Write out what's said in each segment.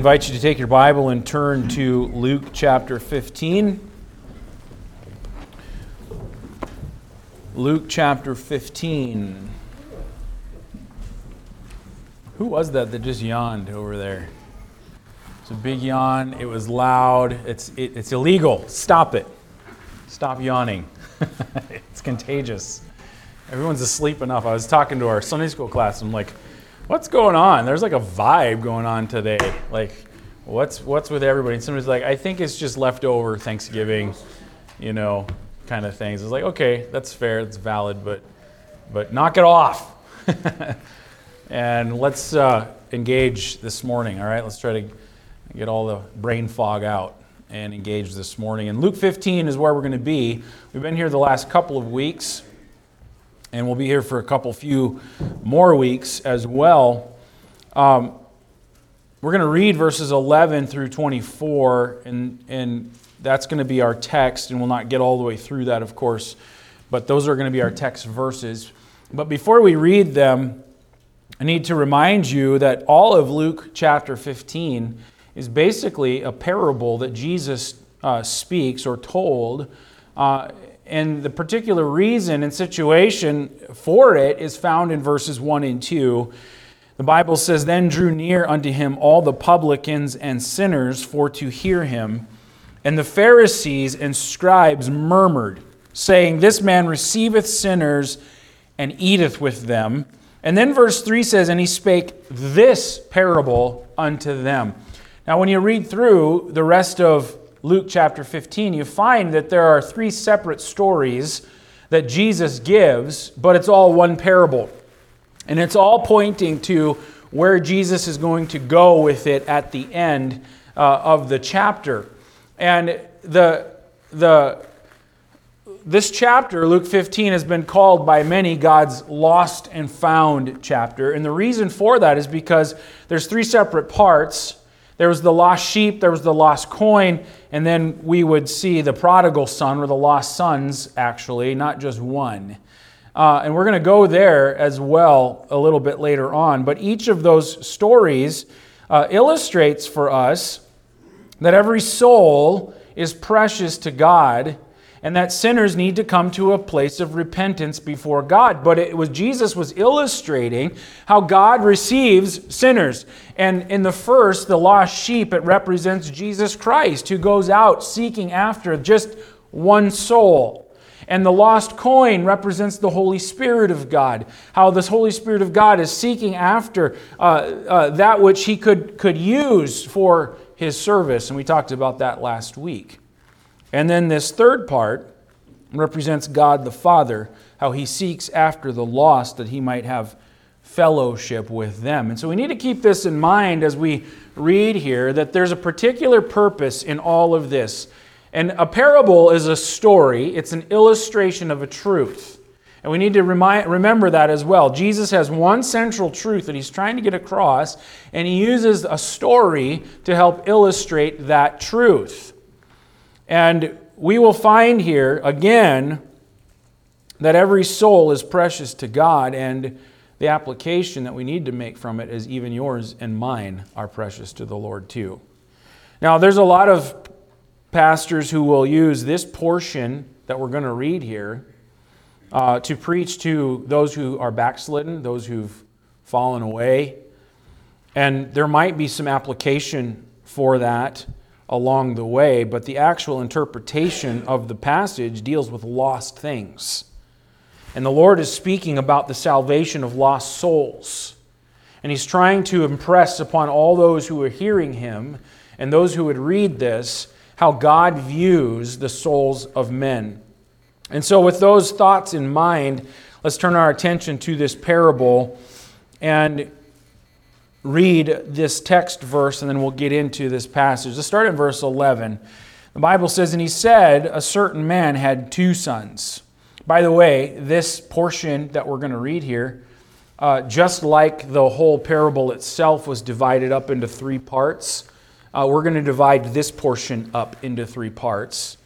Invite you to take your Bible and turn to Luke chapter 15. Luke chapter 15. Who was that that just yawned over there? It's a big yawn. It was loud. It's, it, it's illegal. Stop it. Stop yawning. it's contagious. Everyone's asleep enough. I was talking to our Sunday school class. I'm like, what's going on? There's like a vibe going on today. Like, what's what's with everybody? And somebody's like, I think it's just leftover Thanksgiving, you know, kind of things. It's like, okay, that's fair, that's valid, but but knock it off. and let's uh, engage this morning. All right, let's try to get all the brain fog out and engage this morning. And Luke 15 is where we're going to be. We've been here the last couple of weeks and we'll be here for a couple few more weeks as well. Um, we're going to read verses 11 through 24, and, and that's going to be our text, and we'll not get all the way through that, of course, but those are going to be our text verses. But before we read them, I need to remind you that all of Luke chapter 15 is basically a parable that Jesus uh, speaks or told. Uh, and the particular reason and situation for it is found in verses 1 and 2. The Bible says, Then drew near unto him all the publicans and sinners for to hear him. And the Pharisees and scribes murmured, saying, This man receiveth sinners and eateth with them. And then verse 3 says, And he spake this parable unto them. Now, when you read through the rest of Luke chapter 15, you find that there are three separate stories that Jesus gives, but it's all one parable. And it's all pointing to where Jesus is going to go with it at the end uh, of the chapter. And the, the, this chapter, Luke 15, has been called by many God's lost and found chapter. And the reason for that is because there's three separate parts there was the lost sheep, there was the lost coin, and then we would see the prodigal son, or the lost sons, actually, not just one. Uh, and we're going to go there as well a little bit later on. But each of those stories uh, illustrates for us that every soul is precious to God and that sinners need to come to a place of repentance before God. But it was Jesus was illustrating how God receives sinners. And in the first, the lost sheep, it represents Jesus Christ who goes out seeking after just one soul. And the lost coin represents the Holy Spirit of God. How this Holy Spirit of God is seeking after uh, uh, that which he could, could use for his service. And we talked about that last week. And then this third part represents God the Father, how he seeks after the lost that he might have fellowship with them. And so we need to keep this in mind as we read here that there's a particular purpose in all of this. And a parable is a story, it's an illustration of a truth. And we need to remind, remember that as well. Jesus has one central truth that he's trying to get across, and he uses a story to help illustrate that truth. And we will find here again that every soul is precious to God, and the application that we need to make from it is even yours and mine are precious to the Lord too. Now, there's a lot of pastors who will use this portion that we're going to read here uh, to preach to those who are backslidden, those who've fallen away. And there might be some application for that along the way, but the actual interpretation of the passage deals with lost things. And the Lord is speaking about the salvation of lost souls. And He's trying to impress upon all those who are hearing Him and those who would read this how God views the souls of men. And so, with those thoughts in mind, let's turn our attention to this parable and read this text verse and then we'll get into this passage. Let's start in verse 11. The Bible says, And he said, A certain man had two sons. By the way, this portion that we're going to read here, uh, just like the whole parable itself was divided up into three parts, uh, we're going to divide this portion up into three parts.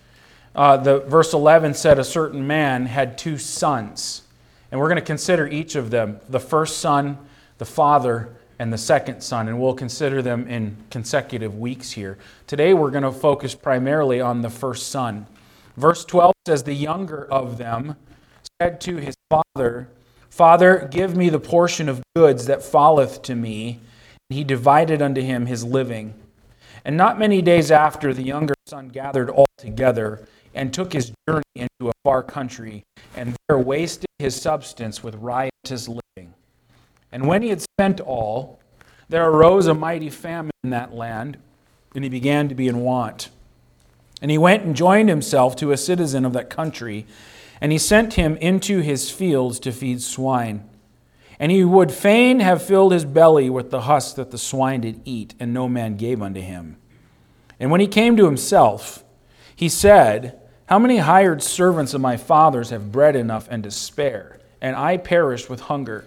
Uh, the verse 11 said, A certain man had two sons. And we're going to consider each of them the first son, the father, and the second son, and we'll consider them in consecutive weeks here. Today we're going to focus primarily on the first son. Verse 12 says, The younger of them said to his father, Father, give me the portion of goods that falleth to me. And he divided unto him his living. And not many days after, the younger son gathered all together and took his journey into a far country, and there wasted his substance with riotous living. And when he had spent all, there arose a mighty famine in that land, and he began to be in want. And he went and joined himself to a citizen of that country, and he sent him into his fields to feed swine. And he would fain have filled his belly with the husk that the swine did eat, and no man gave unto him. And when he came to himself, he said, How many hired servants of my father's have bread enough and to spare, and I perish with hunger?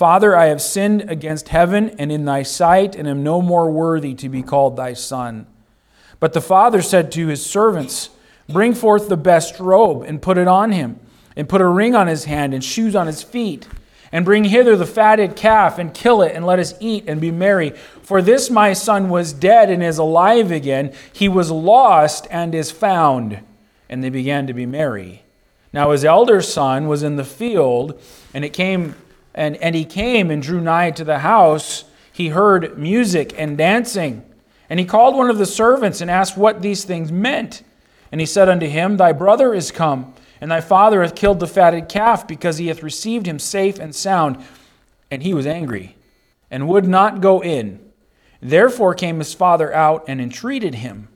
Father, I have sinned against heaven and in thy sight, and am no more worthy to be called thy son. But the father said to his servants, Bring forth the best robe and put it on him, and put a ring on his hand and shoes on his feet. And bring hither the fatted calf and kill it, and let us eat and be merry. For this my son was dead and is alive again. He was lost and is found. And they began to be merry. Now his elder son was in the field, and it came and, and he came and drew nigh to the house. He heard music and dancing. And he called one of the servants and asked what these things meant. And he said unto him, Thy brother is come, and thy father hath killed the fatted calf, because he hath received him safe and sound. And he was angry, and would not go in. Therefore came his father out and entreated him.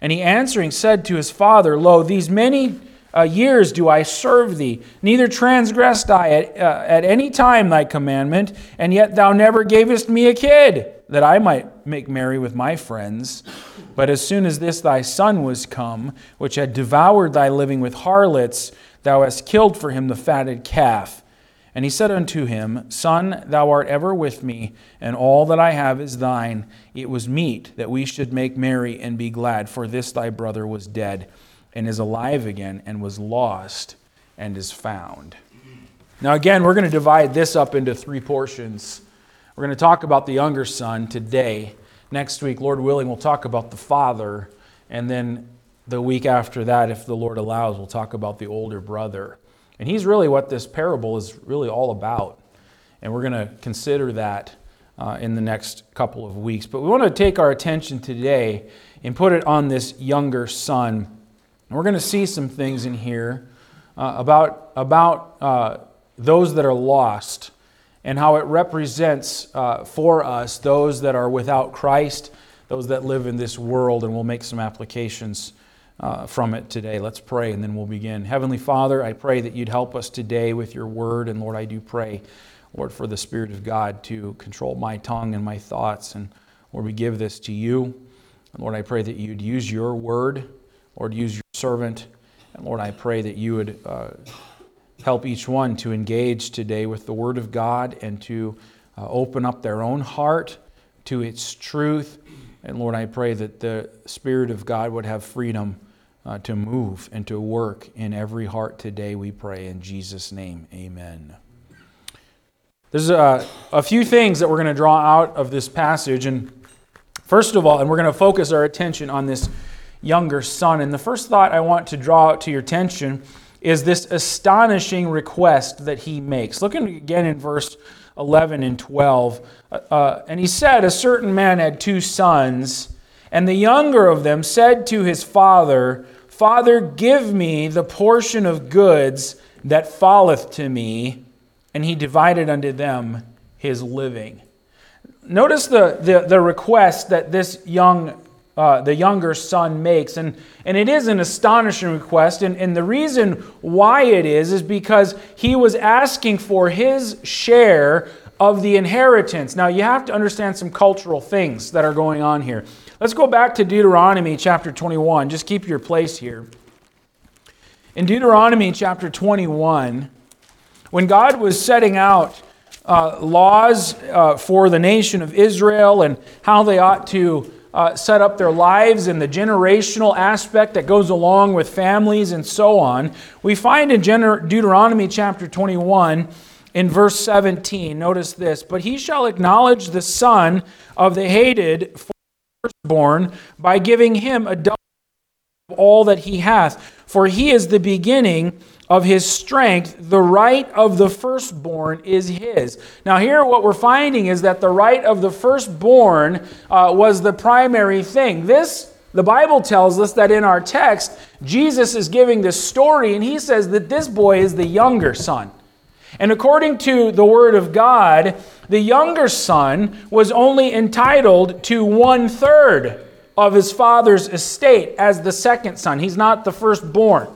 And he answering said to his father, Lo, these many uh, years do I serve thee, neither transgressed I at, uh, at any time thy commandment, and yet thou never gavest me a kid, that I might make merry with my friends. But as soon as this thy son was come, which had devoured thy living with harlots, thou hast killed for him the fatted calf. And he said unto him, Son, thou art ever with me, and all that I have is thine. It was meet that we should make merry and be glad, for this thy brother was dead and is alive again and was lost and is found. Now, again, we're going to divide this up into three portions. We're going to talk about the younger son today. Next week, Lord willing, we'll talk about the father. And then the week after that, if the Lord allows, we'll talk about the older brother. And he's really what this parable is really all about. And we're going to consider that uh, in the next couple of weeks. But we want to take our attention today and put it on this younger son and we're going to see some things in here uh, about, about uh, those that are lost and how it represents uh, for us those that are without Christ, those that live in this world, and we'll make some applications uh, from it today. Let's pray and then we'll begin. Heavenly Father, I pray that you'd help us today with your word, and Lord, I do pray, Lord, for the Spirit of God to control my tongue and my thoughts, and Lord, we give this to you. Lord, I pray that you'd use your word Lord, use your servant. And Lord, I pray that you would uh, help each one to engage today with the Word of God and to uh, open up their own heart to its truth. And Lord, I pray that the Spirit of God would have freedom uh, to move and to work in every heart today, we pray. In Jesus' name, amen. There's a, a few things that we're going to draw out of this passage. And first of all, and we're going to focus our attention on this younger son. And the first thought I want to draw to your attention is this astonishing request that he makes. Looking again in verse 11 and 12. Uh, uh, and he said, A certain man had two sons, and the younger of them said to his father, Father, give me the portion of goods that falleth to me. And he divided unto them his living. Notice the, the, the request that this young uh, the younger son makes. And, and it is an astonishing request. And, and the reason why it is, is because he was asking for his share of the inheritance. Now, you have to understand some cultural things that are going on here. Let's go back to Deuteronomy chapter 21. Just keep your place here. In Deuteronomy chapter 21, when God was setting out uh, laws uh, for the nation of Israel and how they ought to uh, set up their lives and the generational aspect that goes along with families and so on, we find in Deuteronomy chapter 21 in verse 17, notice this, but he shall acknowledge the son of the hated firstborn by giving him a double of all that he hath. For he is the beginning of his strength. The right of the firstborn is his. Now, here what we're finding is that the right of the firstborn uh, was the primary thing. This the Bible tells us that in our text, Jesus is giving this story, and he says that this boy is the younger son. And according to the Word of God, the younger son was only entitled to one third of his father's estate as the second son. He's not the firstborn.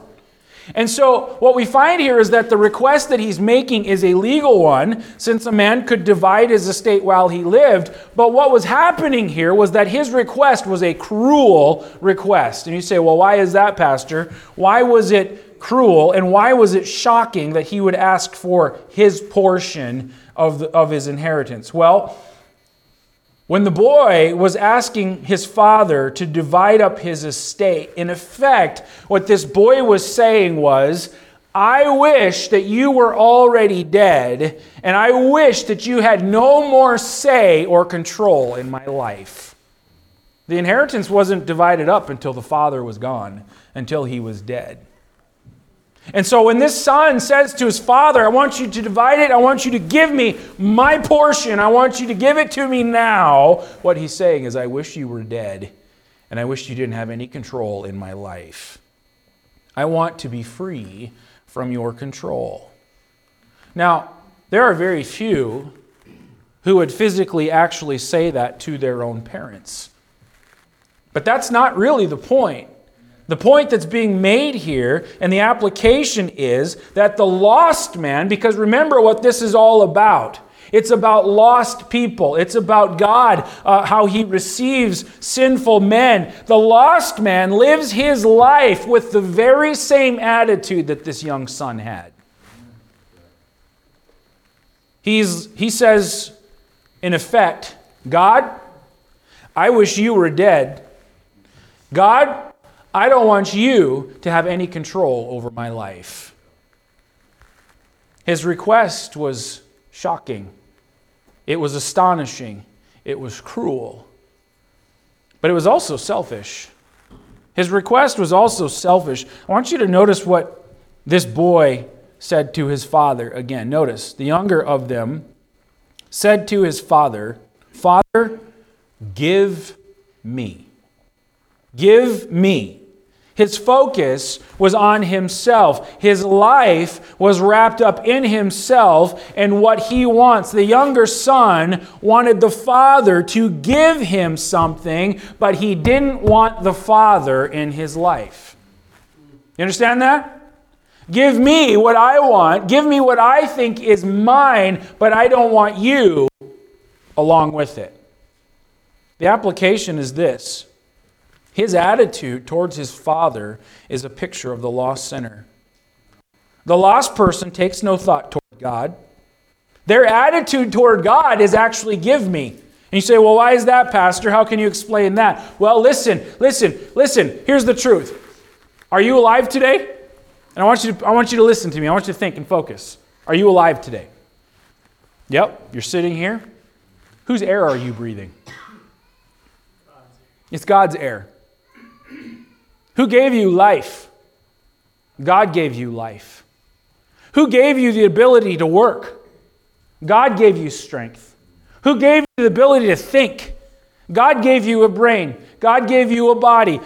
And so, what we find here is that the request that he's making is a legal one, since a man could divide his estate while he lived. But what was happening here was that his request was a cruel request. And you say, well, why is that, Pastor? Why was it cruel? And why was it shocking that he would ask for his portion of, the, of his inheritance? Well, when the boy was asking his father to divide up his estate, in effect, what this boy was saying was, I wish that you were already dead, and I wish that you had no more say or control in my life. The inheritance wasn't divided up until the father was gone, until he was dead. And so when this son says to his father, I want you to divide it, I want you to give me my portion, I want you to give it to me now, what he's saying is, I wish you were dead, and I wish you didn't have any control in my life. I want to be free from your control. Now, there are very few who would physically actually say that to their own parents. But that's not really the point. The point that's being made here and the application is that the lost man, because remember what this is all about. It's about lost people. It's about God, uh, how He receives sinful men. The lost man lives his life with the very same attitude that this young son had. He's, he says, in effect, God, I wish you were dead. God, I don't want you to have any control over my life. His request was shocking, it was astonishing, it was cruel, but it was also selfish. His request was also selfish. I want you to notice what this boy said to his father. Again, notice the younger of them said to his father, Father, give me. Give me. His focus was on himself. His life was wrapped up in himself and what he wants. The younger son wanted the father to give him something, but he didn't want the father in his life. You understand that? Give me what I want. Give me what I think is mine, but I don't want you along with it. The application is this his attitude towards his father is a picture of the lost sinner. The lost person takes no thought toward God. Their attitude toward God is actually give me. And you say, well, why is that, Pastor? How can you explain that? Well, listen, listen, listen. Here's the truth. Are you alive today? And I want you to, I want you to listen to me. I want you to think and focus. Are you alive today? Yep, you're sitting here. Whose air are you breathing? It's God's air. Who gave you life? God gave you life. Who gave you the ability to work? God gave you strength. Who gave you the ability to think? God gave you a brain. God gave you a body.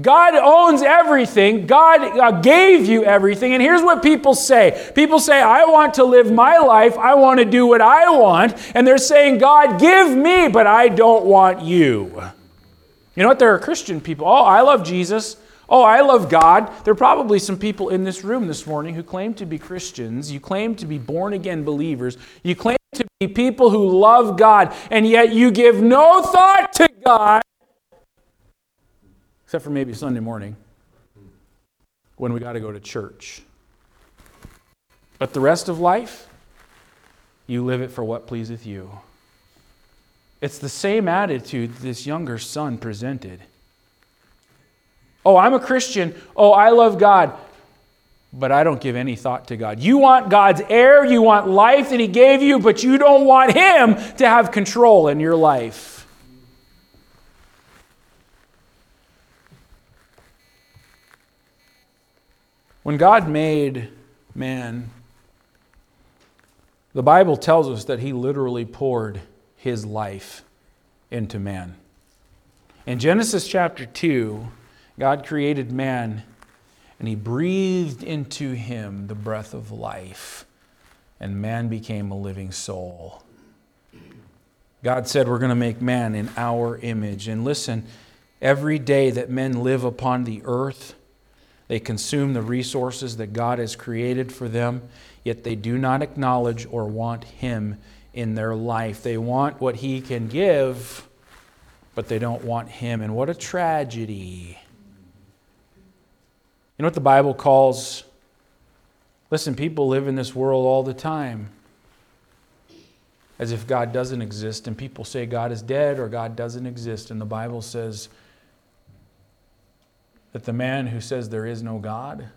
God owns everything. God uh, gave you everything. And here's what people say people say, I want to live my life. I want to do what I want. And they're saying, God, give me, but I don't want you. You know what? There are Christian people. Oh, I love Jesus. Oh, I love God. There are probably some people in this room this morning who claim to be Christians. You claim to be born again believers. You claim to be people who love God, and yet you give no thought to God except for maybe Sunday morning when we got to go to church. But the rest of life, you live it for what pleaseth you. It's the same attitude this younger son presented. Oh, I'm a Christian. Oh, I love God. But I don't give any thought to God. You want God's air, you want life that He gave you, but you don't want Him to have control in your life. When God made man, the Bible tells us that He literally poured His life into man. In Genesis chapter 2, God created man and he breathed into him the breath of life, and man became a living soul. God said, We're going to make man in our image. And listen, every day that men live upon the earth, they consume the resources that God has created for them, yet they do not acknowledge or want Him in their life. They want what He can give, but they don't want Him. And what a tragedy you know what the Bible calls? Listen, people live in this world all the time as if God doesn't exist, and people say God is dead or God doesn't exist. And the Bible says that the man who says there is no God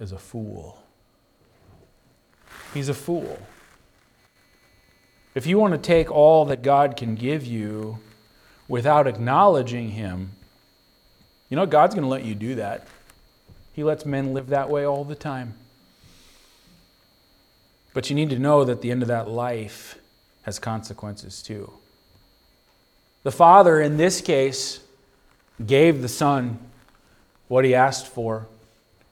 is a fool. He's a fool. If you want to take all that God can give you without acknowledging Him, you know God's going to let you do that. He lets men live that way all the time. But you need to know that the end of that life has consequences too. The father, in this case, gave the son what he asked for.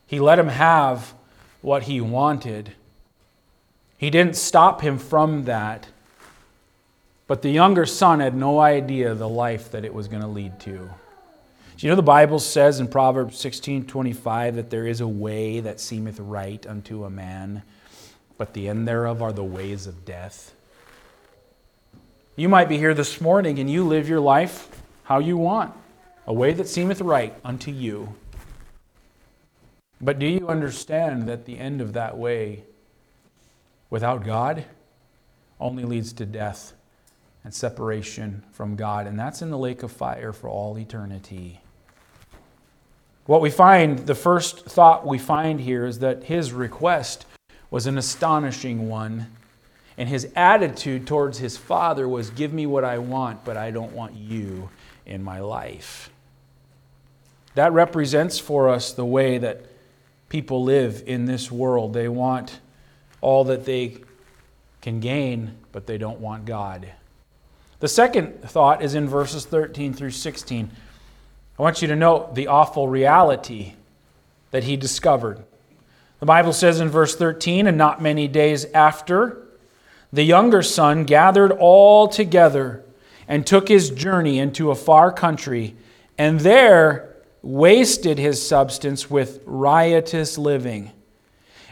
He let him have what he wanted. He didn't stop him from that. But the younger son had no idea the life that it was going to lead to. Do you know the Bible says in Proverbs 16 25 that there is a way that seemeth right unto a man, but the end thereof are the ways of death? You might be here this morning and you live your life how you want, a way that seemeth right unto you. But do you understand that the end of that way without God only leads to death and separation from God? And that's in the lake of fire for all eternity. What we find, the first thought we find here is that his request was an astonishing one. And his attitude towards his father was, Give me what I want, but I don't want you in my life. That represents for us the way that people live in this world. They want all that they can gain, but they don't want God. The second thought is in verses 13 through 16. I want you to note the awful reality that he discovered. The Bible says in verse 13, and not many days after, the younger son gathered all together and took his journey into a far country, and there wasted his substance with riotous living.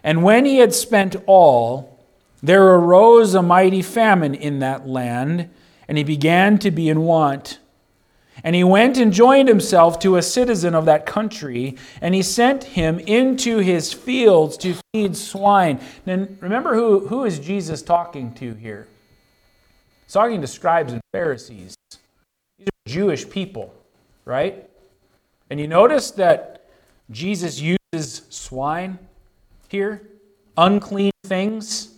And when he had spent all, there arose a mighty famine in that land, and he began to be in want. And he went and joined himself to a citizen of that country, and he sent him into his fields to feed swine. And remember who, who is Jesus talking to here? He's talking to scribes and Pharisees. These are Jewish people, right? And you notice that Jesus uses swine here, unclean things.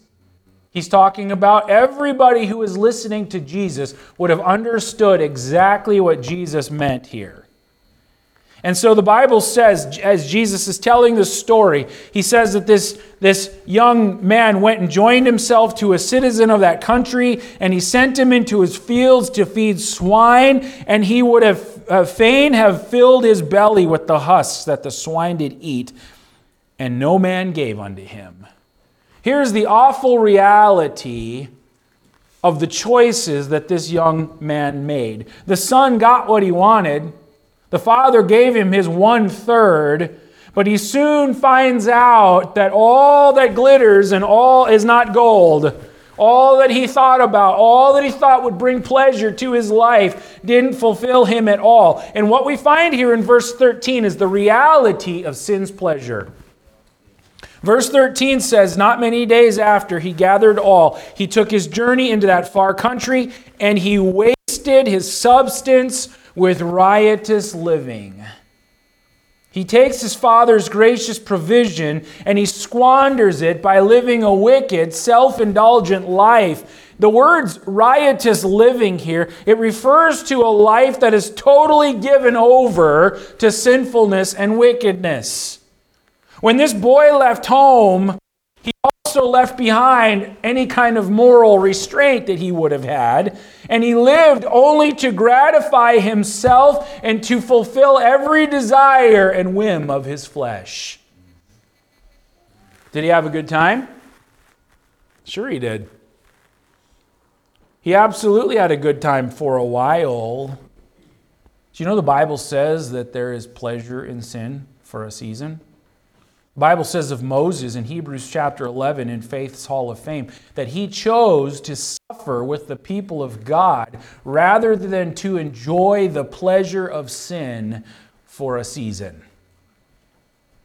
He's talking about everybody who is listening to Jesus would have understood exactly what Jesus meant here. And so the Bible says, as Jesus is telling the story, he says that this, this young man went and joined himself to a citizen of that country, and he sent him into his fields to feed swine, and he would have uh, fain have filled his belly with the husks that the swine did eat, and no man gave unto him. Here's the awful reality of the choices that this young man made. The son got what he wanted, the father gave him his one third. But he soon finds out that all that glitters and all is not gold all that he thought about, all that he thought would bring pleasure to his life, didn't fulfill him at all. And what we find here in verse 13 is the reality of sin's pleasure. Verse 13 says, Not many days after he gathered all, he took his journey into that far country, and he wasted his substance with riotous living. He takes his father's gracious provision and he squanders it by living a wicked, self indulgent life. The words riotous living here, it refers to a life that is totally given over to sinfulness and wickedness. When this boy left home, he also left behind any kind of moral restraint that he would have had, and he lived only to gratify himself and to fulfill every desire and whim of his flesh. Did he have a good time? Sure, he did. He absolutely had a good time for a while. Do you know the Bible says that there is pleasure in sin for a season? Bible says of Moses in Hebrews chapter 11 in Faith's Hall of Fame that he chose to suffer with the people of God rather than to enjoy the pleasure of sin for a season.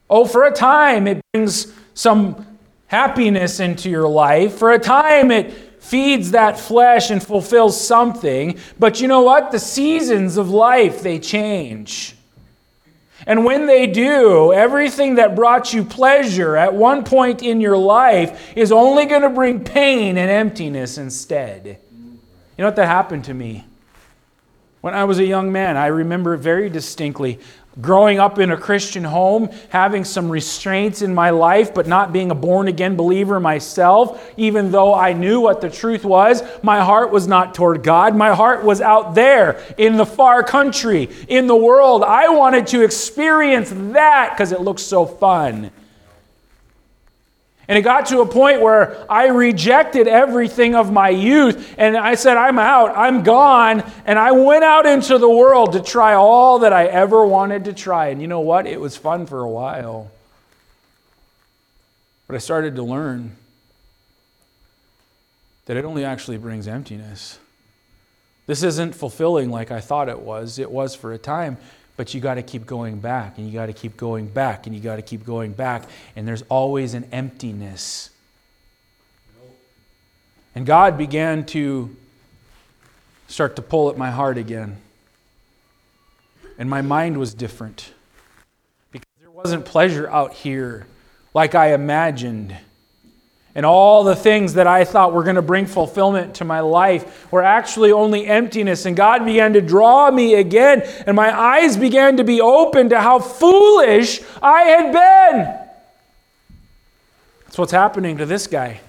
Oh, for a time it brings some happiness into your life. For a time it feeds that flesh and fulfills something. But you know what? The seasons of life, they change. And when they do, everything that brought you pleasure at one point in your life is only going to bring pain and emptiness instead. You know what that happened to me? When I was a young man, I remember very distinctly growing up in a Christian home, having some restraints in my life, but not being a born again believer myself, even though I knew what the truth was, my heart was not toward God. My heart was out there in the far country, in the world. I wanted to experience that because it looks so fun. And it got to a point where I rejected everything of my youth and I said, I'm out, I'm gone. And I went out into the world to try all that I ever wanted to try. And you know what? It was fun for a while. But I started to learn that it only actually brings emptiness. This isn't fulfilling like I thought it was. It was for a time, but you got to keep going back, and you got to keep going back, and you got to keep going back, and there's always an emptiness. And God began to start to pull at my heart again. And my mind was different because there wasn't pleasure out here like I imagined. And all the things that I thought were going to bring fulfillment to my life were actually only emptiness. And God began to draw me again, and my eyes began to be open to how foolish I had been. That's what's happening to this guy.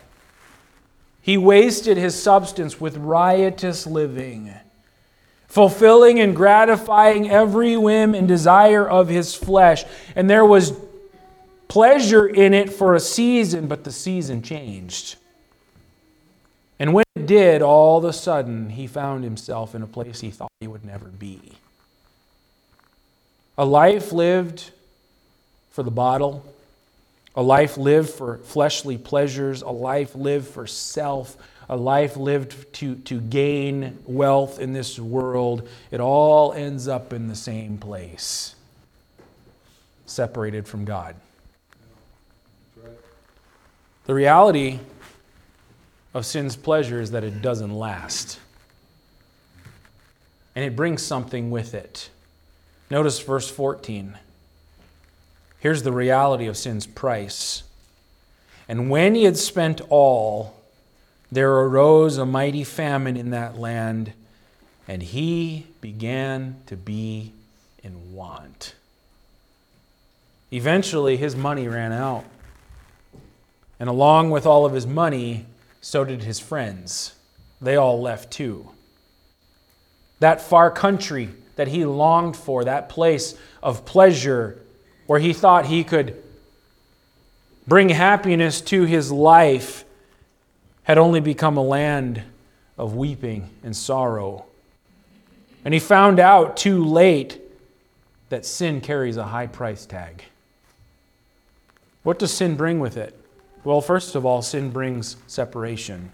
He wasted his substance with riotous living, fulfilling and gratifying every whim and desire of his flesh. And there was pleasure in it for a season, but the season changed. And when it did, all of a sudden, he found himself in a place he thought he would never be. A life lived for the bottle, a life lived for fleshly pleasures, a life lived for self, a life lived to, to gain wealth in this world. It all ends up in the same place, separated from God. The reality of sin's pleasure is that it doesn't last. And it brings something with it. Notice verse 14. Here's the reality of sin's price. And when he had spent all, there arose a mighty famine in that land, and he began to be in want. Eventually, his money ran out. And along with all of his money, so did his friends. They all left too. That far country that he longed for, that place of pleasure where he thought he could bring happiness to his life, had only become a land of weeping and sorrow. And he found out too late that sin carries a high price tag. What does sin bring with it? Well, first of all, sin brings separation.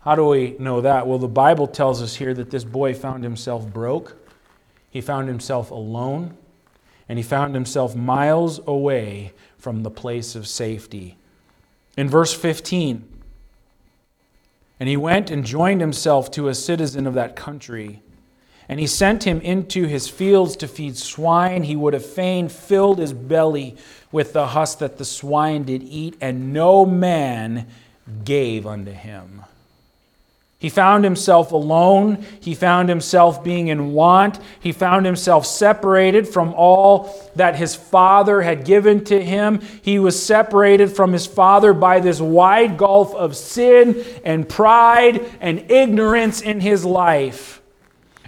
How do we know that? Well, the Bible tells us here that this boy found himself broke, he found himself alone, and he found himself miles away from the place of safety. In verse 15, and he went and joined himself to a citizen of that country. And he sent him into his fields to feed swine. He would have fain filled his belly with the husk that the swine did eat, and no man gave unto him. He found himself alone. He found himself being in want. He found himself separated from all that his father had given to him. He was separated from his father by this wide gulf of sin and pride and ignorance in his life.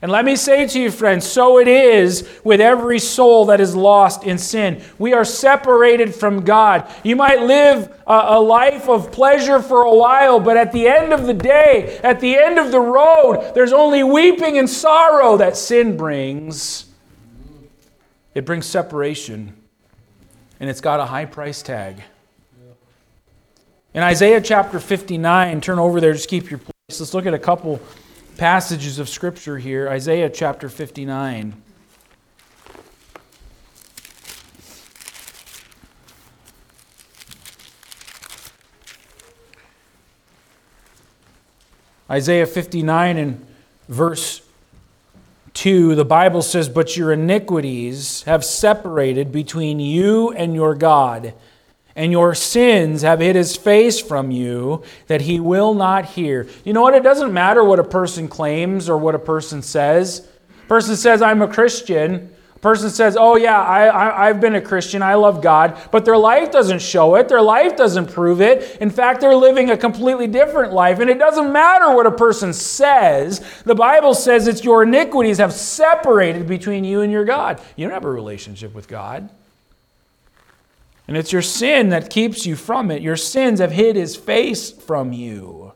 And let me say to you, friends, so it is with every soul that is lost in sin. We are separated from God. You might live a, a, life of pleasure for a while, but at the end of the day, at the end of the road, there's only weeping and sorrow that sin brings. It brings separation, and it's got a high price tag. In Isaiah chapter 59, turn over there, just keep your place. Let's look at a couple passages of Scripture here Isaiah chapter 59. Isaiah 59 and verse 2, the Bible says, But your iniquities have separated between you and your God and your sins have hid his face from you that he will not hear. You know what? It doesn't matter what a person claims or what a person says. A person says, I'm a Christian. A person says, Oh, yeah, I, I, have been a Christian. I love God. But their life doesn't show it. Their life doesn't prove it. In fact, they're living a completely different life. And it doesn't matter what a person says. The Bible says it's your iniquities have separated between you and your God. You don't have a relationship with God. And it's your sin that keeps you from it. Your sins have hid his face from you.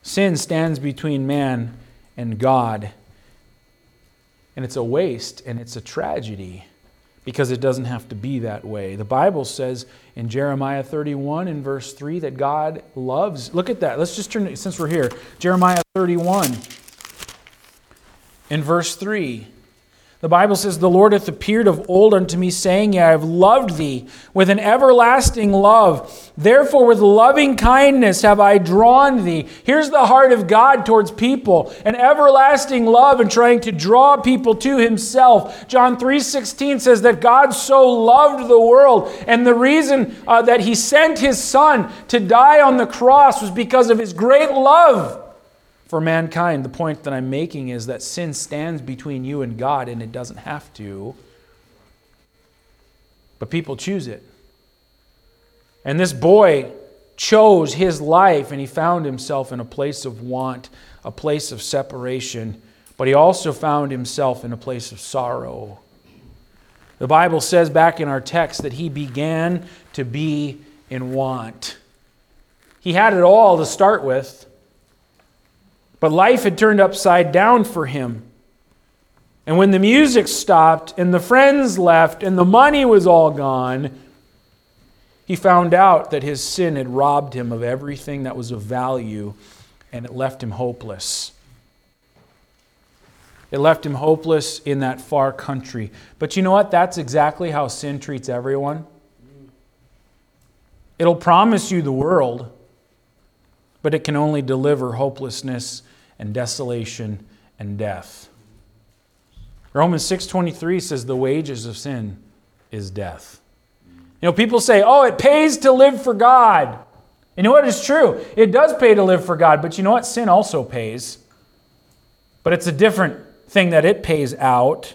Sin stands between man and God. And it's a waste and it's a tragedy because it doesn't have to be that way. The Bible says in Jeremiah 31 in verse 3 that God loves. Look at that. Let's just turn, since we're here, Jeremiah 31 in verse 3. The Bible says, The Lord hath appeared of old unto me, saying, I have loved thee with an everlasting love. Therefore, with loving kindness have I drawn thee. Here's the heart of God towards people an everlasting love and trying to draw people to himself. John 3.16 says that God so loved the world, and the reason uh, that he sent his son to die on the cross was because of his great love for mankind. The point that I'm making is that sin stands between you and God, and it doesn't have to. But people choose it. And this boy chose his life, and he found himself in a place of want, a place of separation, but he also found himself in a place of sorrow. The Bible says back in our text that he began to be in want. He had it all to start with. But life had turned upside down for him. And when the music stopped and the friends left and the money was all gone, he found out that his sin had robbed him of everything that was of value and it left him hopeless. It left him hopeless in that far country. But you know what? That's exactly how sin treats everyone. It'll promise you the world, but it can only deliver hopelessness and desolation and death. Romans 6:23 says the wages of sin is death. You know, people say, "Oh, it pays to live for God." You know what is true. It does pay to live for God, but you know what? Sin also pays. But it's a different thing that it pays out.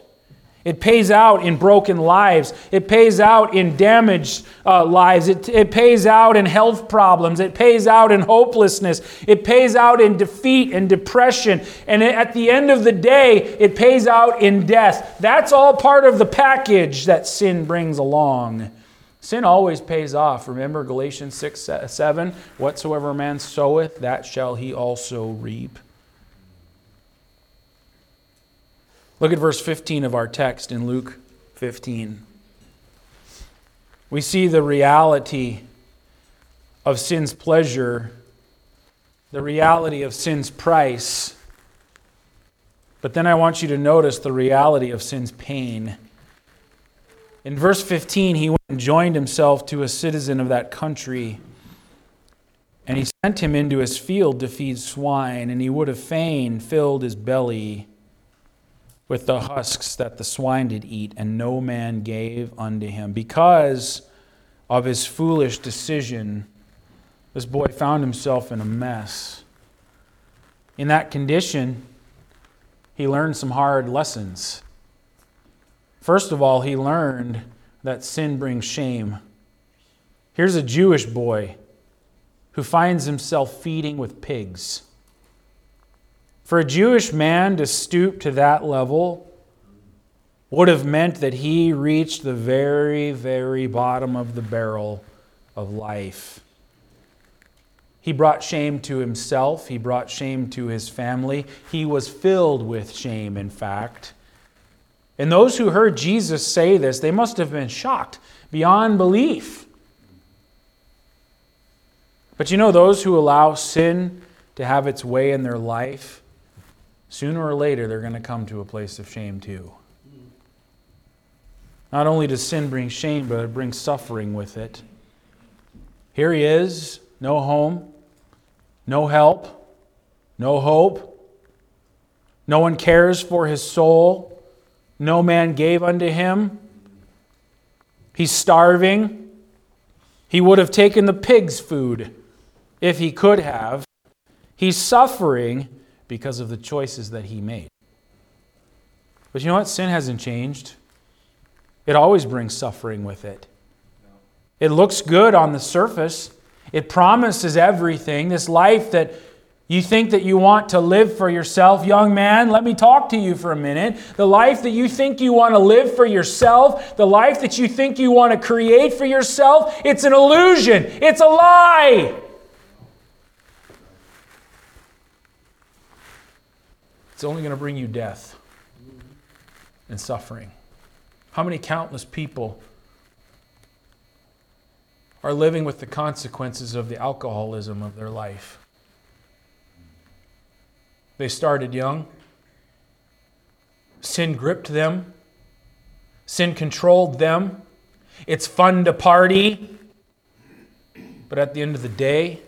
It pays out in broken lives. It pays out in damaged uh, lives. It, it pays out in health problems. It pays out in hopelessness. It pays out in defeat and depression. And at the end of the day, it pays out in death. That's all part of the package that sin brings along. Sin always pays off. Remember Galatians 6 7? Whatsoever a man soweth, that shall he also reap. Look at verse 15 of our text in Luke 15. We see the reality of sin's pleasure, the reality of sin's price. But then I want you to notice the reality of sin's pain. In verse 15, he went and joined himself to a citizen of that country. And he sent him into his field to feed swine, and he would have fain filled his belly with the husks that the swine did eat, and no man gave unto him. Because of his foolish decision, this boy found himself in a mess. In that condition, he learned some hard lessons. First of all, he learned that sin brings shame. Here's a Jewish boy who finds himself feeding with pigs. For a Jewish man to stoop to that level would have meant that he reached the very, very bottom of the barrel of life. He brought shame to himself, he brought shame to his family. He was filled with shame, in fact. And those who heard Jesus say this, they must have been shocked beyond belief. But you know, those who allow sin to have its way in their life, sooner or later they're going to come to a place of shame too. Not only does sin bring shame, but it brings suffering with it. Here he is, no home, no help, no hope. No one cares for his soul. No man gave unto him. He's starving. He would have taken the pig's food if he could have. He's suffering because of the choices that he made. But you know what? Sin hasn't changed. It always brings suffering with it. It looks good on the surface. It promises everything. This life that you think that you want to live for yourself, young man, let me talk to you for a minute. The life that you think you want to live for yourself, the life that you think you want to create for yourself, it's an illusion. It's a lie. It's only going to bring you death and suffering. How many countless people are living with the consequences of the alcoholism of their life? They started young. Sin gripped them. Sin controlled them. It's fun to party. But at the end of the day,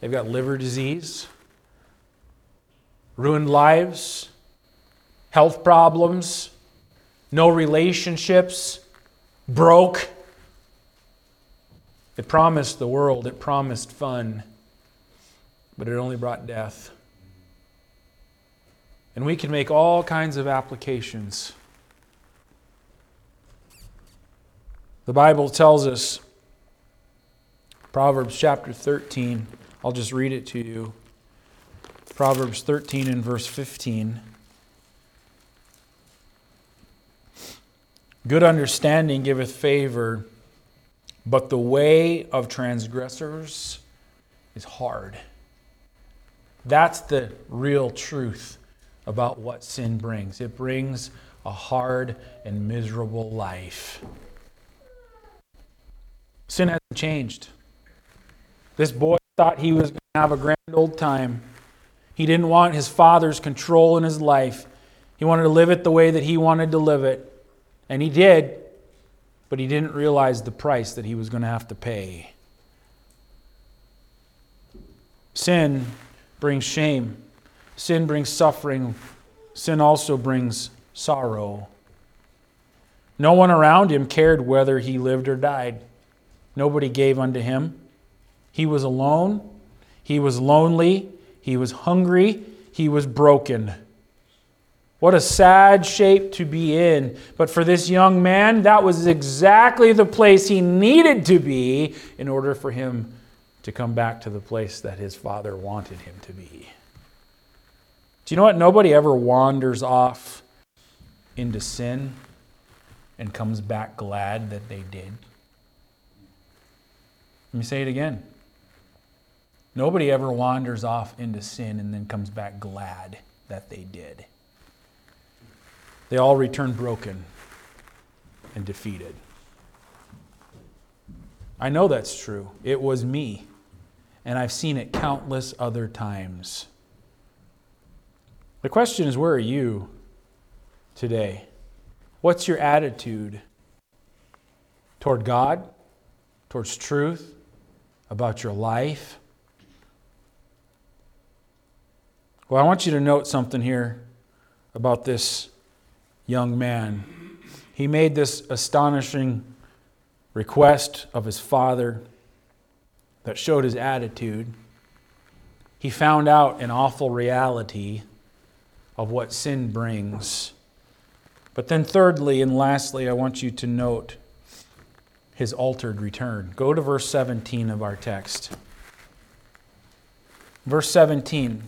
they've got liver disease ruined lives, health problems, no relationships, broke. It promised the world, it promised fun, but it only brought death. And we can make all kinds of applications. The Bible tells us, Proverbs chapter 13, I'll just read it to you. Proverbs 13 and verse 15. Good understanding giveth favor, but the way of transgressors is hard. That's the real truth about what sin brings. It brings a hard and miserable life. Sin hasn't changed. This boy thought he was going to have a grand old time. He didn't want his father's control in his life. He wanted to live it the way that he wanted to live it. And he did, but he didn't realize the price that he was going to have to pay. Sin brings shame, sin brings suffering, sin also brings sorrow. No one around him cared whether he lived or died. Nobody gave unto him. He was alone. He was lonely. He was hungry, he was broken. What a sad shape to be in. But for this young man, that was exactly the place he needed to be in order for him to come back to the place that his father wanted him to be. Do you know what? Nobody ever wanders off into sin and comes back glad that they did. Let me say it again. Nobody ever wanders off into sin and then comes back glad that they did. They all return broken and defeated. I know that's true. It was me. And I've seen it countless other times. The question is where are you today? What's your attitude toward God, towards truth, about your life? Well, I want you to note something here about this young man. He made this astonishing request of his father that showed his attitude. He found out an awful reality of what sin brings. But then, thirdly and lastly, I want you to note his altered return. Go to verse 17 of our text. Verse 17.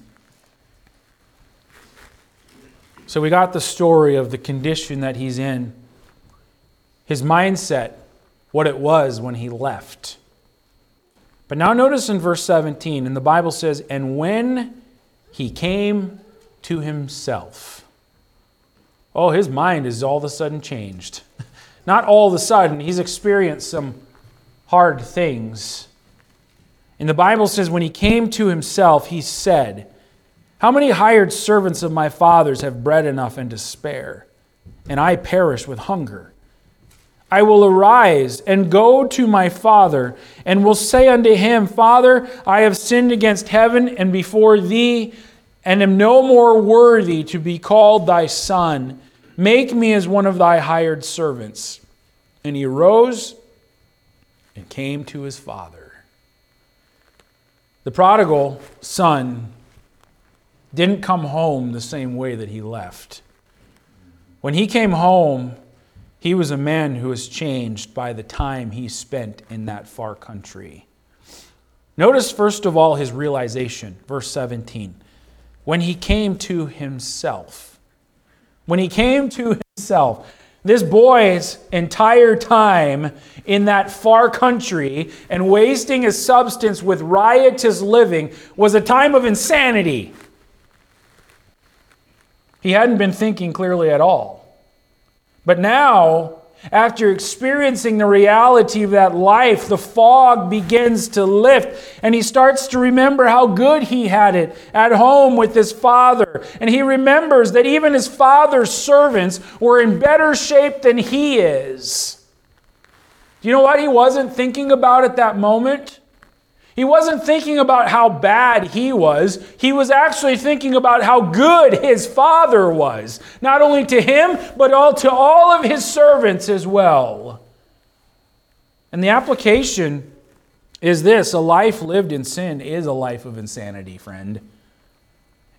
So we got the story of the condition that he's in, his mindset, what it was when he left. But now notice in verse 17, and the Bible says, And when he came to himself. Oh, his mind is all of a sudden changed. Not all of a sudden, he's experienced some hard things. And the Bible says, when he came to himself, he said, how many hired servants of my father's have bread enough and to spare, and I perish with hunger? I will arise and go to my father, and will say unto him, Father, I have sinned against heaven and before thee, and am no more worthy to be called thy son. Make me as one of thy hired servants. And he arose and came to his father. The prodigal son didn't come home the same way that he left. When he came home, he was a man who was changed by the time he spent in that far country. Notice, first of all, his realization, verse 17. When he came to himself. When he came to himself. This boy's entire time in that far country and wasting his substance with riotous living was a time of insanity. He hadn't been thinking clearly at all. But now, after experiencing the reality of that life, the fog begins to lift, and he starts to remember how good he had it at home with his father. And he remembers that even his father's servants were in better shape than he is. Do you know what he wasn't thinking about at that moment? He wasn't thinking about how bad he was. He was actually thinking about how good his father was, not only to him, but all to all of his servants as well. And the application is this a life lived in sin is a life of insanity, friend.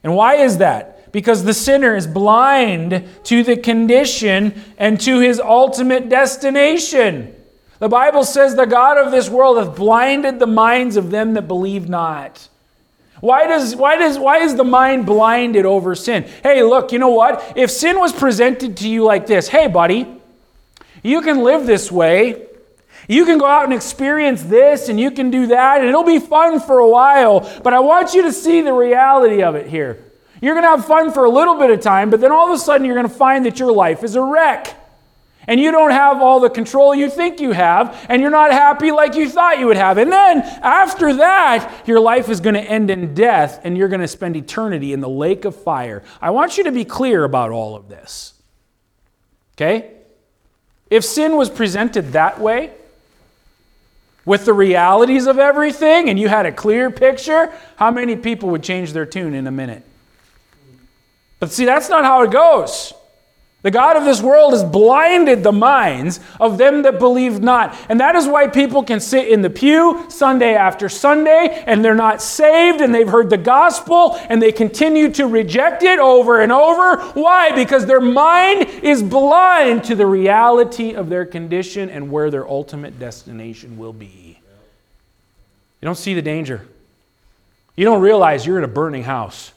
And why is that? Because the sinner is blind to the condition and to his ultimate destination. The Bible says the God of this world hath blinded the minds of them that believe not. Why does why does why is the mind blinded over sin? Hey, look, you know what? If sin was presented to you like this, hey buddy, you can live this way. You can go out and experience this and you can do that and it'll be fun for a while, but I want you to see the reality of it here. You're going to have fun for a little bit of time, but then all of a sudden you're going to find that your life is a wreck and you don't have all the control you think you have, and you're not happy like you thought you would have. And then after that, your life is going to end in death, and you're going to spend eternity in the lake of fire. I want you to be clear about all of this. Okay? If sin was presented that way, with the realities of everything, and you had a clear picture, how many people would change their tune in a minute? But see, that's not how it goes. The God of this world has blinded the minds of them that believe not. And that is why people can sit in the pew Sunday after Sunday and they're not saved and they've heard the gospel and they continue to reject it over and over. Why? Because their mind is blind to the reality of their condition and where their ultimate destination will be. You don't see the danger. You don't realize you're in a burning house.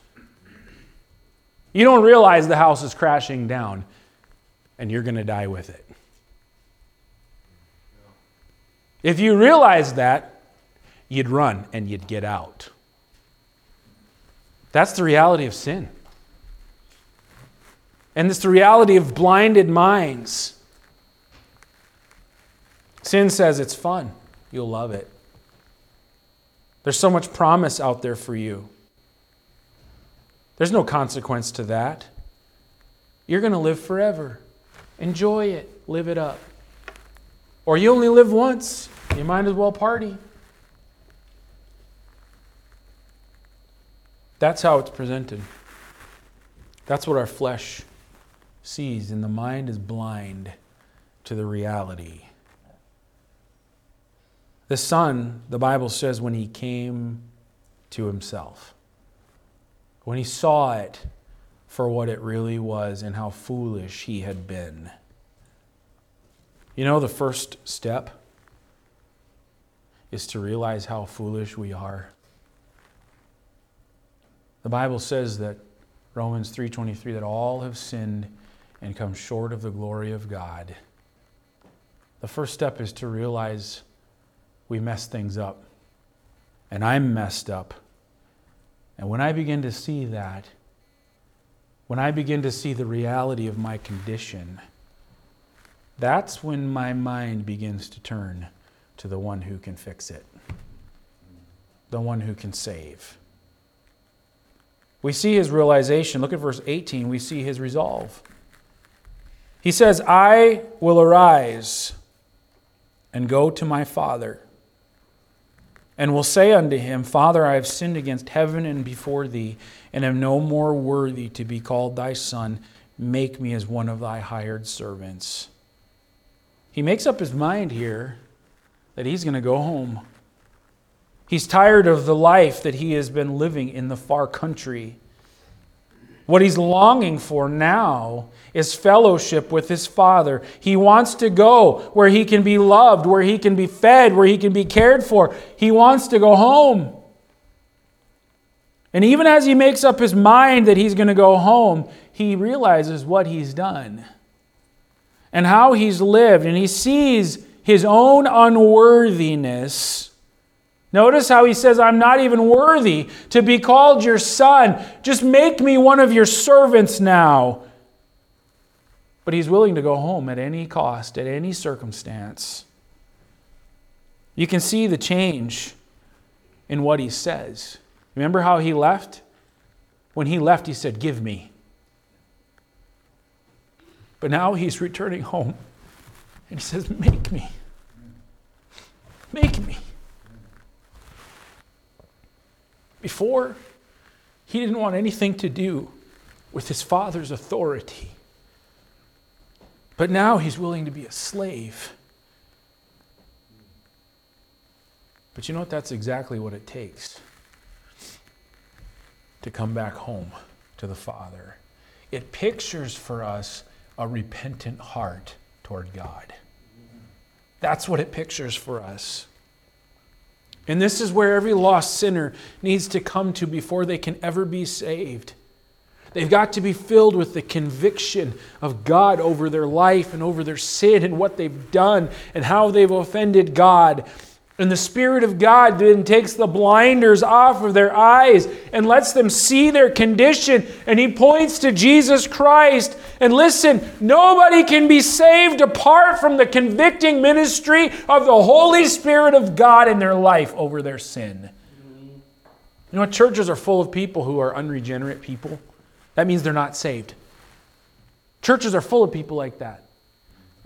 You don't realize the house is crashing down and you're going to die with it. If you realize that, you'd run and you'd get out. That's the reality of sin. And it's the reality of blinded minds. Sin says it's fun. you'll love it. There's so much promise out there for you. There's no consequence to that. You're going to live forever. Enjoy it, live it up. Or you only live once, you might as well party. That's how it's presented. That's what our flesh sees, and the mind is blind to the reality. The Son, the Bible says, when he came to himself, when he saw it for what it really was and how foolish he had been. You know, the first step is to realize how foolish we are. The Bible says that Romans 3:23 that all have sinned and come short of the glory of God. The first step is to realize we mess things up. And I'm messed up. And when I begin to see that, when I begin to see the reality of my condition, that's when my mind begins to turn to the one who can fix it, the one who can save. We see his realization. Look at verse 18. We see his resolve. He says, I will arise and go to my father, and will say unto him, Father, I have sinned against heaven and before thee, and am no more worthy to be called thy son. Make me as one of thy hired servants. He makes up his mind here that he's going to go home. He's tired of the life that he has been living in the far country. What he's longing for now is fellowship with his Father. He wants to go where he can be loved, where he can be fed, where he can be cared for. He wants to go home. And even as he makes up his mind that he's going to go home, he realizes what he's done and how he's lived, and he sees his own unworthiness Notice how he says, I'm not even worthy to be called your son. Just make me one of your servants now. But he's willing to go home at any cost, at any circumstance. You can see the change in what he says. Remember how he left? When he left, he said, Give me. But now he's returning home and he says, Make me. Make me. Before, he didn't want anything to do with his father's authority. But now he's willing to be a slave. But you know what? That's exactly what it takes to come back home to the Father. It pictures for us a repentant heart toward God. That's what it pictures for us. And this is where every lost sinner needs to come to before they can ever be saved. They've got to be filled with the conviction of God over their life and over their sin and what they've done and how they've offended God. And the Spirit of God then takes the blinders off of their eyes and lets them see their condition. And He points to Jesus Christ. And listen, nobody can be saved apart from the convicting ministry of the Holy Spirit of God in their life over their sin. You know what? Churches are full of people who are unregenerate people. That means they're not saved. Churches are full of people like that.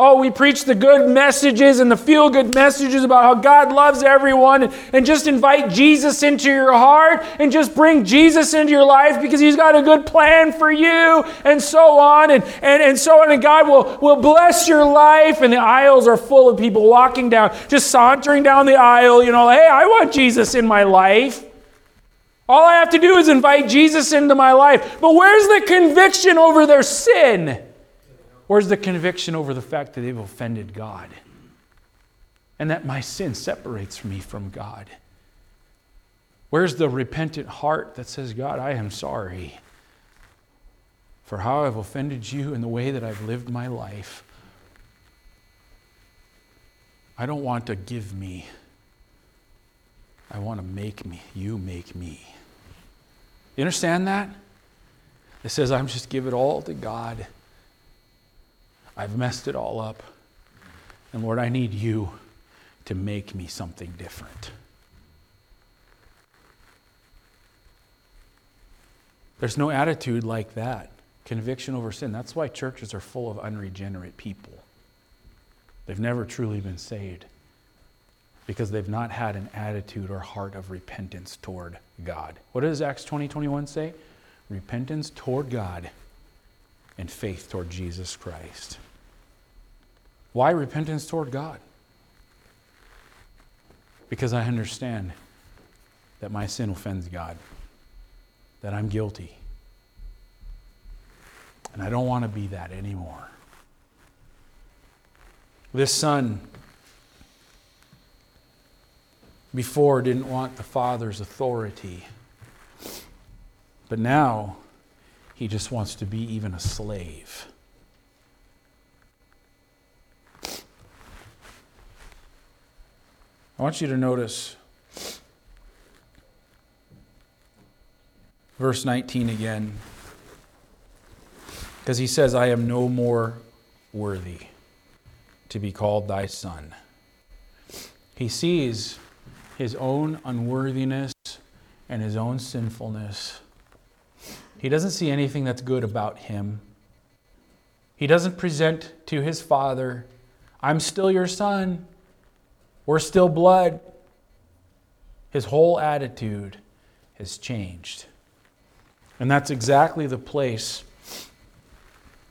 Oh, we preach the good messages and the feel good messages about how God loves everyone and just invite Jesus into your heart and just bring Jesus into your life because He's got a good plan for you and so on and, and, and so on. And God will, will bless your life. And the aisles are full of people walking down, just sauntering down the aisle, you know, hey, I want Jesus in my life. All I have to do is invite Jesus into my life. But where's the conviction over their sin? Where's the conviction over the fact that they've offended God and that my sin separates me from God? Where's the repentant heart that says, God, I am sorry for how I've offended you in the way that I've lived my life? I don't want to give me. I want to make me. You make me. You understand that? It says, I'm just give it all to God. I've messed it all up. And Lord, I need you to make me something different. There's no attitude like that. Conviction over sin. That's why churches are full of unregenerate people. They've never truly been saved because they've not had an attitude or heart of repentance toward God. What does Acts 20 21 say? Repentance toward God and faith toward Jesus Christ. Why repentance toward God? Because I understand that my sin offends God that I'm guilty. And I don't want to be that anymore. This son before didn't want the father's authority, but now he just wants to be even a slave. I want you to notice verse 19 again. Because he says, I am no more worthy to be called thy son. He sees his own unworthiness and his own sinfulness. He doesn't see anything that's good about him. He doesn't present to his father, I'm still your son. We're still blood. His whole attitude has changed. And that's exactly the place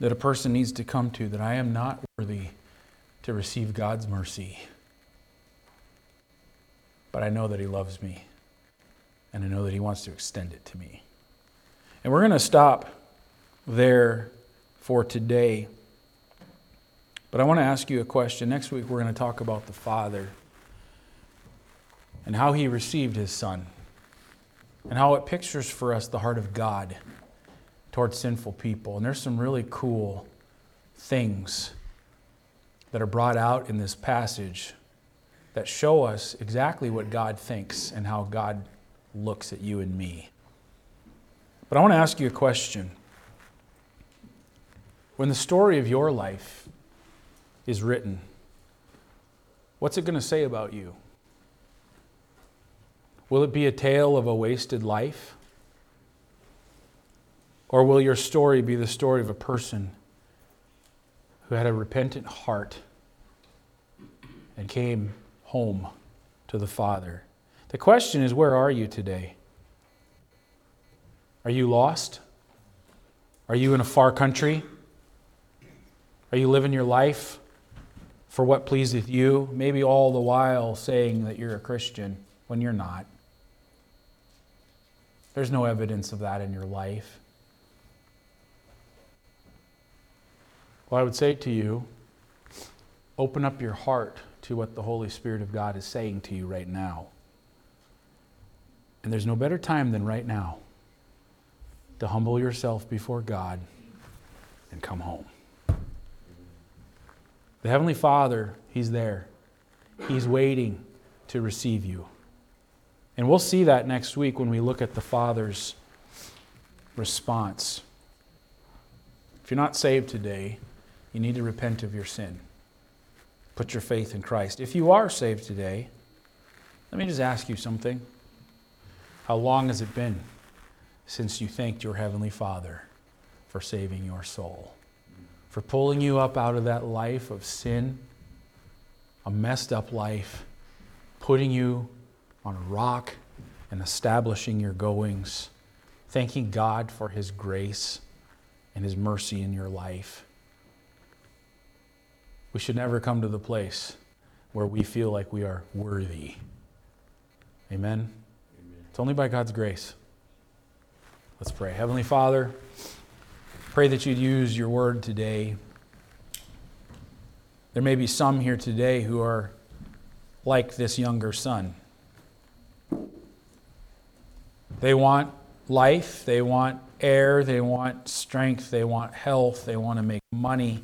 that a person needs to come to that I am not worthy to receive God's mercy. But I know that He loves me, and I know that He wants to extend it to me. And we're going to stop there for today. But I want to ask you a question. Next week, we're going to talk about the Father and how He received His Son and how it pictures for us the heart of God towards sinful people. And there's some really cool things that are brought out in this passage that show us exactly what God thinks and how God looks at you and me. But I want to ask you a question. When the story of your life is written, what's it going to say about you? Will it be a tale of a wasted life? Or will your story be the story of a person who had a repentant heart and came home to the Father? The question is where are you today? Are you lost? Are you in a far country? Are you living your life for what pleaseth you? Maybe all the while saying that you're a Christian when you're not. There's no evidence of that in your life. Well, I would say to you, open up your heart to what the Holy Spirit of God is saying to you right now. And there's no better time than right now to humble yourself before God and come home. The Heavenly Father, He's there. He's waiting to receive you. And we'll see that next week when we look at the Father's response. If you're not saved today, you need to repent of your sin. Put your faith in Christ. If you are saved today, let me just ask you something. How long has it been since you thanked your Heavenly Father for saving your soul? For pulling you up out of that life of sin, a messed up life, putting you on a rock and establishing your goings, thanking God for His grace and His mercy in your life. We should never come to the place where we feel like we are worthy. Amen? Amen. It's only by God's grace. Let's pray. Heavenly Father, pray that you'd use your word today. There may be some here today who are like this younger son. They want life, they want air, they want strength, they want health, they want to make money,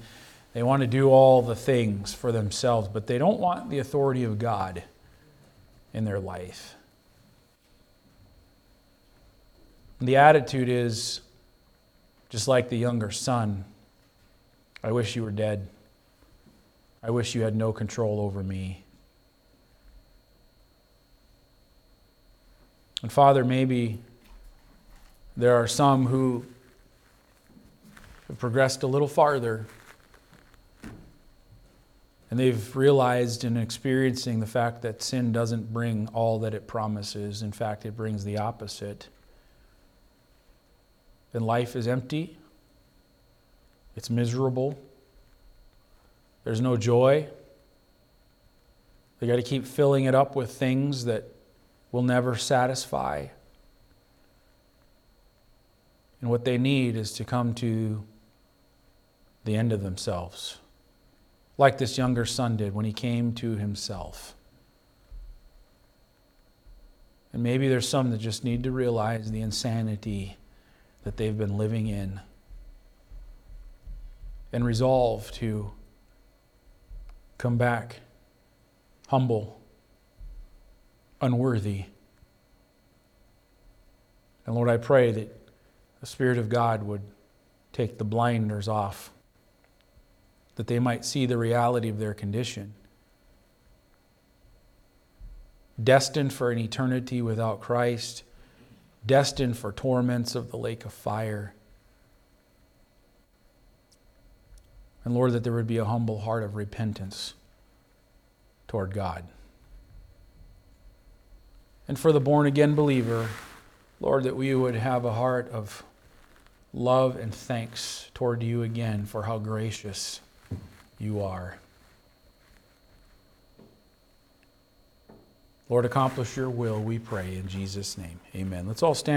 they want to do all the things for themselves, but they don't want the authority of God in their life. And the attitude is just like the younger son I wish you were dead. I wish you had no control over me. And Father, maybe there are some who have progressed a little farther and they've realized and experiencing the fact that sin doesn't bring all that it promises. In fact, it brings the opposite. And life is empty, it's miserable, there's no joy. They got to keep filling it up with things that will never satisfy. And what they need is to come to the end of themselves, like this younger son did when he came to himself. And maybe there's some that just need to realize the insanity that they've been living in and resolve to come back humble, unworthy. And Lord, I pray that the Spirit of God would take the blinders off, that they might see the reality of their condition. Destined for an eternity without Christ, destined for torments of the lake of fire. And Lord, that there would be a humble heart of repentance toward God. And for the born again believer, Lord, that we would have a heart of love and thanks toward you again for how gracious you are. Lord, accomplish your will, we pray in Jesus' name. Amen. Let's all stand.